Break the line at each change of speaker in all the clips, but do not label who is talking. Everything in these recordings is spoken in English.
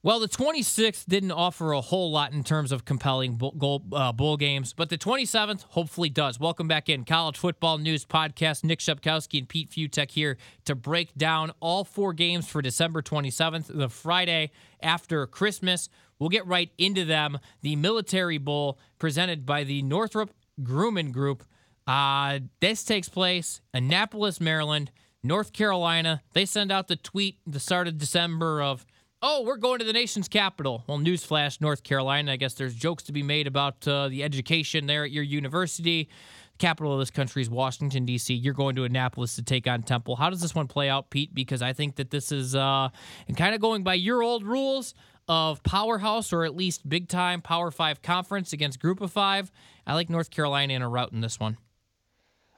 Well, the 26th didn't offer a whole lot in terms of compelling bowl, uh, bowl games, but the 27th hopefully does. Welcome back in College Football News Podcast. Nick Shepkowski and Pete Fiutak here to break down all four games for December 27th, the Friday after Christmas. We'll get right into them. The Military Bowl presented by the Northrop Grumman Group. Uh, this takes place Annapolis, Maryland, North Carolina. They send out the tweet the start of December of – oh, we're going to the nation's capital. Well, newsflash, North Carolina. I guess there's jokes to be made about uh, the education there at your university. The capital of this country is Washington, D.C. You're going to Annapolis to take on Temple. How does this one play out, Pete? Because I think that this is uh, kind of going by your old rules of powerhouse or at least big time Power Five conference against Group of Five. I like North Carolina in a route in this one.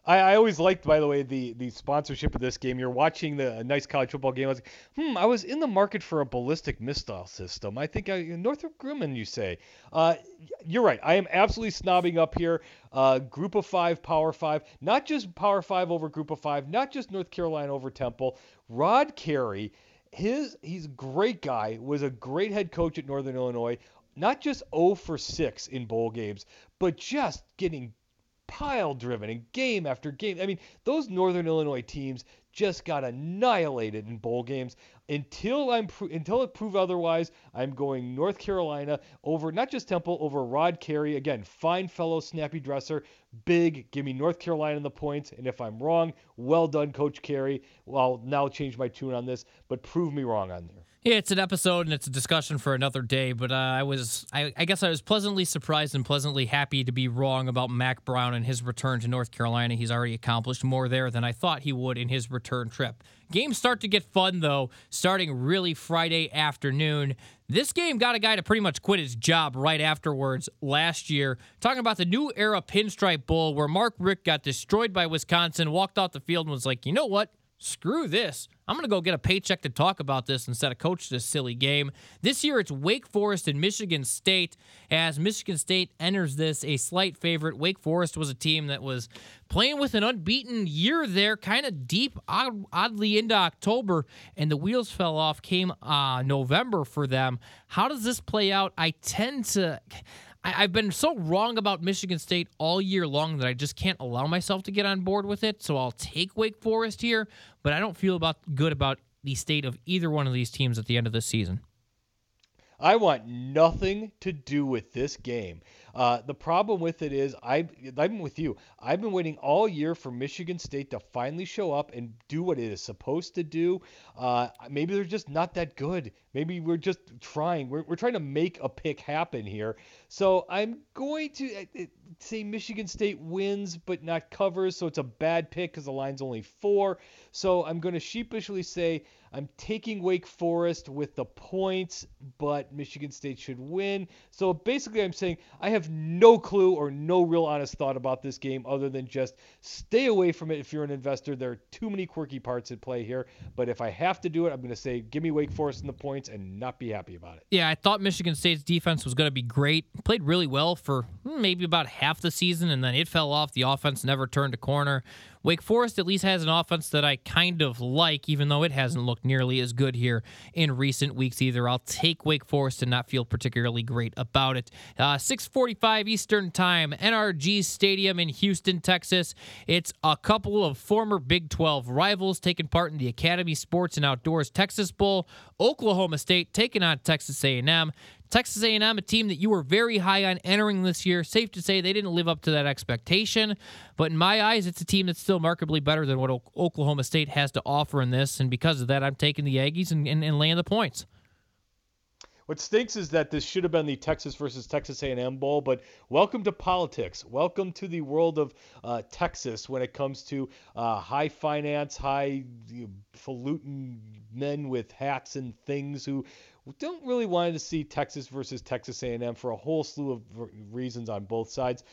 I, I always liked, by the way, the the sponsorship of this game. You're watching the nice college football game. I was like, hmm, I was in the market for a ballistic missile system. I think I, Northrop Grumman, you say. Uh, you're right. I am absolutely snobbing up here. Uh, group of five, Power Five, not just Power Five over Group of Five, not just North Carolina over Temple. Rod Carey, his he's a great guy. Was a great head coach at Northern Illinois. Not just 0 for 6 in bowl games, but just getting pile driven and game after game. I mean, those Northern Illinois teams just got annihilated in bowl games. Until I'm pro- until it prove otherwise, I'm going North Carolina over not just Temple over Rod Carey. Again, fine fellow, snappy dresser, big. Give me North Carolina in the points. And if I'm wrong, well done, Coach Carey. Well, I'll now change my tune on this, but prove me wrong on there.
Yeah, it's an episode and it's a discussion for another day. But uh, I was, I, I, guess, I was pleasantly surprised and pleasantly happy to be wrong about Mack Brown and his return to North Carolina. He's already accomplished more there than I thought he would in his return trip. Games start to get fun though, starting really Friday afternoon. This game got a guy to pretty much quit his job right afterwards last year. Talking about the new era Pinstripe Bowl, where Mark Richt got destroyed by Wisconsin, walked off the field and was like, you know what? Screw this. I'm going to go get a paycheck to talk about this instead of coach this silly game. This year it's Wake Forest and Michigan State. As Michigan State enters this a slight favorite, Wake Forest was a team that was playing with an unbeaten year there, kind of deep, odd, oddly into October, and the wheels fell off. Came uh, November for them. How does this play out? I tend to. I, have been so wrong about Michigan State all year long that I just can't allow myself to get on board with it. So I'll take Wake Forest here, but I don't feel about good about the state of either one of these teams at the end of the season.
I want nothing to do with this game. Uh, the problem with it is I, I'm with you. I've been waiting all year for Michigan State to finally show up and do what it is supposed to do. Uh, maybe they're just not that good. Maybe we're just trying. We're, we're trying to make a pick happen here. So I'm going to uh, uh, say Michigan State wins but not covers. So it's a bad pick because the line's only four. So I'm going to sheepishly say I'm taking Wake Forest with the points, but Michigan State should win. So basically, I'm saying I have no clue or no real honest thought about this game other than just stay away from it if you're an investor. There are too many quirky parts at play here. But if I have to do it, I'm going to say give me Wake Forest in the points and not be happy about it.
Yeah, I thought Michigan State's defense was going to be great. Played really well for hmm, maybe about half the season, and then it fell off. The offense never turned a corner. Wake Forest at least has an offense that I kind of like, even though it hasn't looked nearly as good here in recent weeks either. I'll take Wake Forest and not feel particularly great about it. Uh, 6:45 Eastern Time, NRG Stadium in Houston, Texas. It's a couple of former Big 12 rivals taking part in the Academy Sports and Outdoors Texas Bowl. Oklahoma State taking on Texas A&M. Texas A&M, a team that you were very high on entering this year. Safe to say they didn't live up to that expectation, but in my eyes, it's a team that's still markedly better than what Oklahoma State has to offer in this, and because of that, I'm taking the Aggies and, and, and laying the points.
What stinks is that this should have been the Texas versus Texas A&M bowl, but welcome to politics. Welcome to the world of uh, Texas when it comes to uh, high finance, high falutin men with hats and things who don't really want to see Texas versus Texas A&M for a whole slew of reasons on both sides.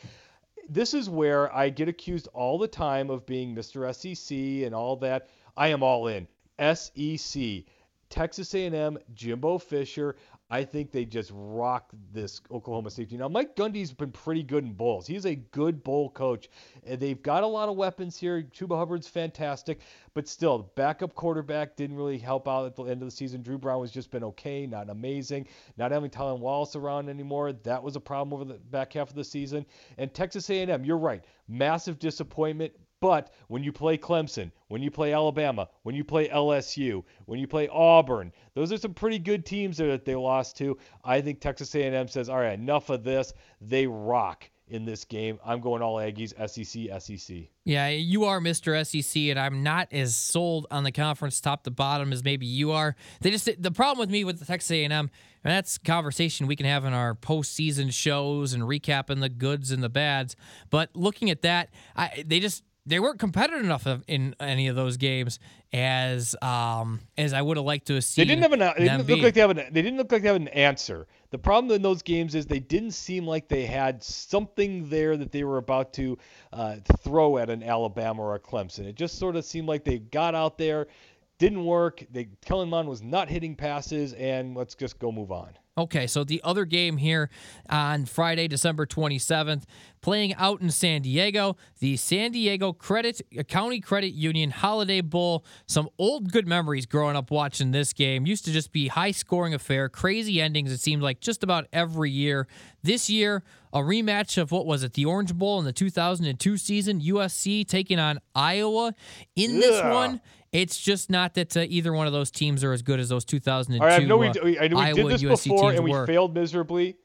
This is where I get accused all the time of being Mr. SEC and all that. I am all in. SEC. Texas A&M, Jimbo Fisher. I think they just rock this Oklahoma safety. Now, Mike Gundy's been pretty good in bowls. He's a good bowl coach. Uh, they've got a lot of weapons here. Chuba Hubbard's fantastic, but still, backup quarterback didn't really help out at the end of the season. Dru Brown was just been okay, not amazing. Not having Tylan Wallace around anymore, that was a problem over the back half of the season. And Texas A&M, you're right, massive disappointment. But when you play Clemson, when you play Alabama, when you play LSU, when you play Auburn, those are some pretty good teams that they lost to. I think Texas A&M says, "All right, enough of this. They rock." in this game. I'm going all Aggies, SEC, SEC.
Yeah, you are Mr. SEC, and I'm not as sold on the conference top to bottom as maybe you are. They just the problem with me with the Texas A&M, and that's conversation we can have in our postseason shows and recapping the goods and the bads. But looking at that, I, they just they weren't competitive enough in any of those games as um, as I would have liked to have seen.
They didn't have an. They didn't look like they have an. They didn't look like they have an answer. The problem in those games is they didn't seem like they had something there that they were about to uh, throw at an Alabama or a Clemson. It just sort of seemed like they got out there, didn't work. They Kellen Mond was not hitting passes, and let's just go move on.
Okay, so the other game here on Friday, December 27th, playing out in San Diego, the San Diego Credit uh, County Credit Union Holiday Bowl. Some old good memories growing up watching this game. Used to just be high scoring affair, crazy endings. It seemed like just about every year. This year, a rematch of what was it, the Orange Bowl in the 2002 season. USC taking on Iowa in this yeah. one. It's just not that uh, either one of those teams are as good as those 2002. All right, I know we, uh, I know we Iowa did this USC before
and we
were.
failed miserably.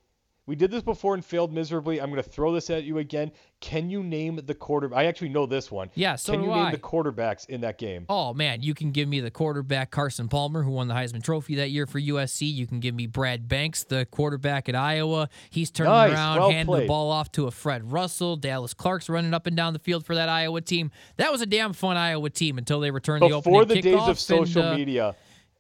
We did this before and failed miserably. I'm going to throw this at you again. Can you name the quarter? I actually know this one.
Yeah, so
Can you name
I.
the quarterbacks in that game?
Oh man, you can give me the quarterback Carson Palmer, who won the Heisman Trophy that year for USC. You can give me Brad Banks, the quarterback at Iowa. He's turning
nice.
around,
well
handing
played.
the ball off to a Fred Russell. Dallas Clark's running up and down the field for that Iowa team. That was a damn fun Iowa team until they returned
Before
the opening
the days of
and,
social
uh,
media.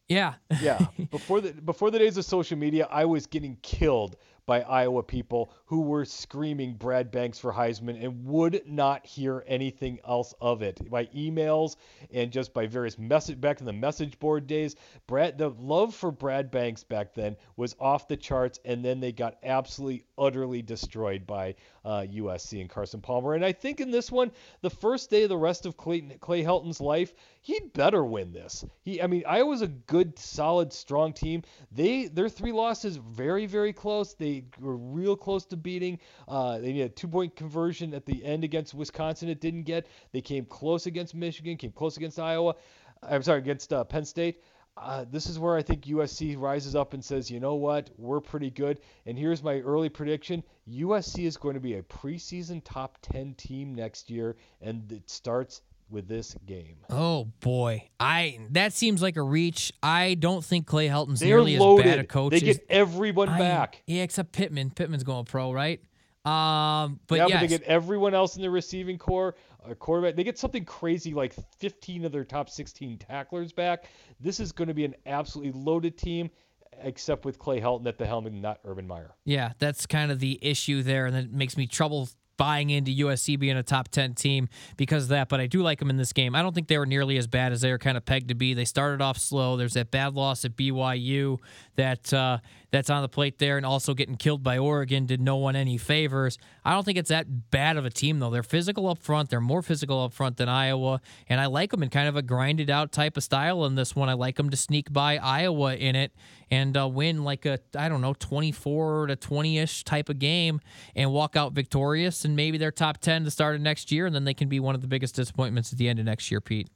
Yeah.
yeah. Before the before the days of social media, I was getting killed by Iowa people who were screaming Brad Banks for Heisman and would not hear anything else of it. By emails and just by various message back in the message board days, Brad the love for Brad Banks back then was off the charts, and then they got absolutely utterly destroyed by uh, USC and Carson Palmer. And I think in this one, the first day of the rest of Clay, Clay Helton's life, he'd better win this. He, I mean, Iowa's a good, solid, strong team. They their three losses very, very close. They were real close to beating. Uh, they needed a two-point conversion at the end against Wisconsin. It didn't get. They came close against Michigan. Came close against Iowa. I'm sorry, against uh, Penn State. Uh, this is where I think USC rises up and says, you know what, we're pretty good. And here's my early prediction USC is going to be a preseason top 10 team next year, and it starts with this game.
Oh boy, I that seems like a reach. I don't think Clay Helton's
They're
nearly
loaded.
as bad a coach.
They get everyone
I,
back.
Yeah, except Pittman. Pittman's going pro, right? Um, but
yeah,
yes.
but they get everyone else in the receiving corps, a quarterback. They get something crazy like 15 of their top 16 tacklers back. This is going to be an absolutely loaded team, except with Clay Helton at the helm and not Urban Meyer.
Yeah, that's kind of the issue there, and that makes me trouble buying into USC being a top 10 team because of that, but I do like them in this game. I don't think they were nearly as bad as they were kind of pegged to be. They started off slow. There's that bad loss at BYU that uh, that's on the plate there, and also getting killed by Oregon did no one any favors. I don't think it's that bad of a team, though. They're physical up front. They're more physical up front than Iowa, and I like them in kind of a grinded out type of style in this one. I like them to sneak by Iowa in it and uh, win like a, I don't know, 24 to 20 ish type of game and walk out victorious, and maybe they're top 10 to start of next year, and then they can be one of the biggest disappointments at the end of next year, Pete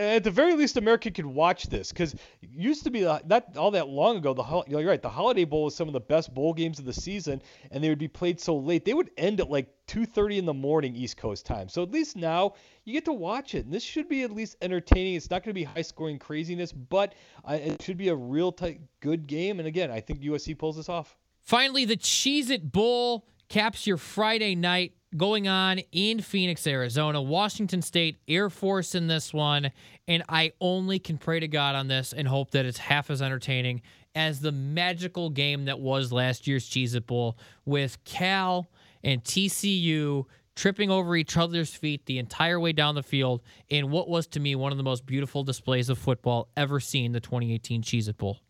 at the very least, America could watch this because used to be not all that long ago. The you're right, the Holiday Bowl was some of the best bowl games of the season, and they would be played so late. They would end at like 2:30 in the morning East Coast time. So at least now you get to watch it, and this should be at least entertaining. It's not going to be high-scoring craziness, but uh, it should be a real tight, good game. And again, I think USC pulls this off.
Finally, the Cheez It Bowl caps your Friday night going on in Phoenix, Arizona. Washington State Air Force in this one. And I only can pray to God on this and hope that it's half as entertaining as the magical game that was last year's Cheez It Bowl with Cal and TCU tripping over each other's feet the entire way down the field in what was to me one of the most beautiful displays of football ever seen the 2018 Cheez It Bowl.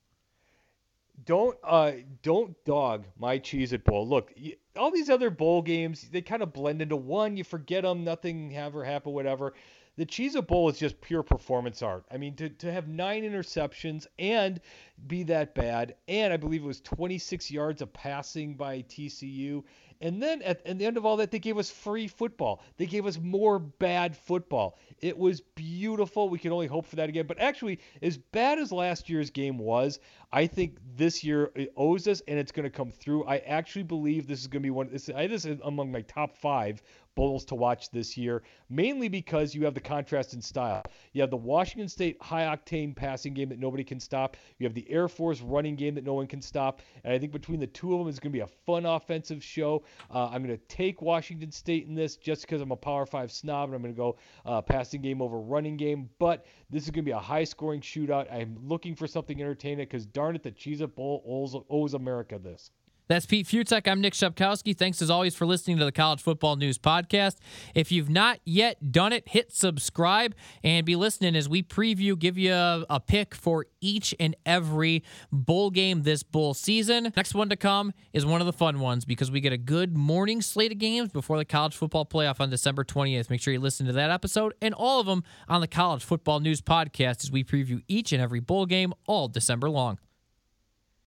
Don't uh don't dog my Cheez It Bowl. Look, all these other bowl games, they kind of blend into one. You forget them, nothing ever happen, whatever. The Cheez It Bowl is just pure performance art. I mean, to, to have nine interceptions and be that bad, and I believe it was 26 yards of passing by TCU, and then at, at, the end of all that, they gave us free football. They gave us more bad football. It was beautiful. We can only hope for that again. But actually, as bad as last year's game was, I think this year it owes us, and it's going to come through. I actually believe this is going to be one. This, this is among my top five bowls to watch this year, mainly because you have the contrast in style. You have the Washington State high octane passing game that nobody can stop. You have the Air Force running game that no one can stop. And I think between the two of them, it's going to be a fun offensive show. Uh, I'm going to take Washington State in this just because I'm a Power Five snob, and I'm going to go uh, passing game over running game. But this is going to be a high scoring shootout. I'm looking for something entertaining because darn it, the Cheez It Bowl owes, owes America this.
That's Pete Fiutak. I'm Nick Shepkowski. Thanks as always for listening to the College Football News Podcast. If you've not yet done it, hit subscribe and be listening as we preview, give you a, a pick for each and every bowl game this bowl season. Next one to come is one of the fun ones because we get a good morning slate of games before the college football playoff on December 20th. Make sure you listen to that episode and all of them on the College Football News Podcast as we preview each and every bowl game all December long.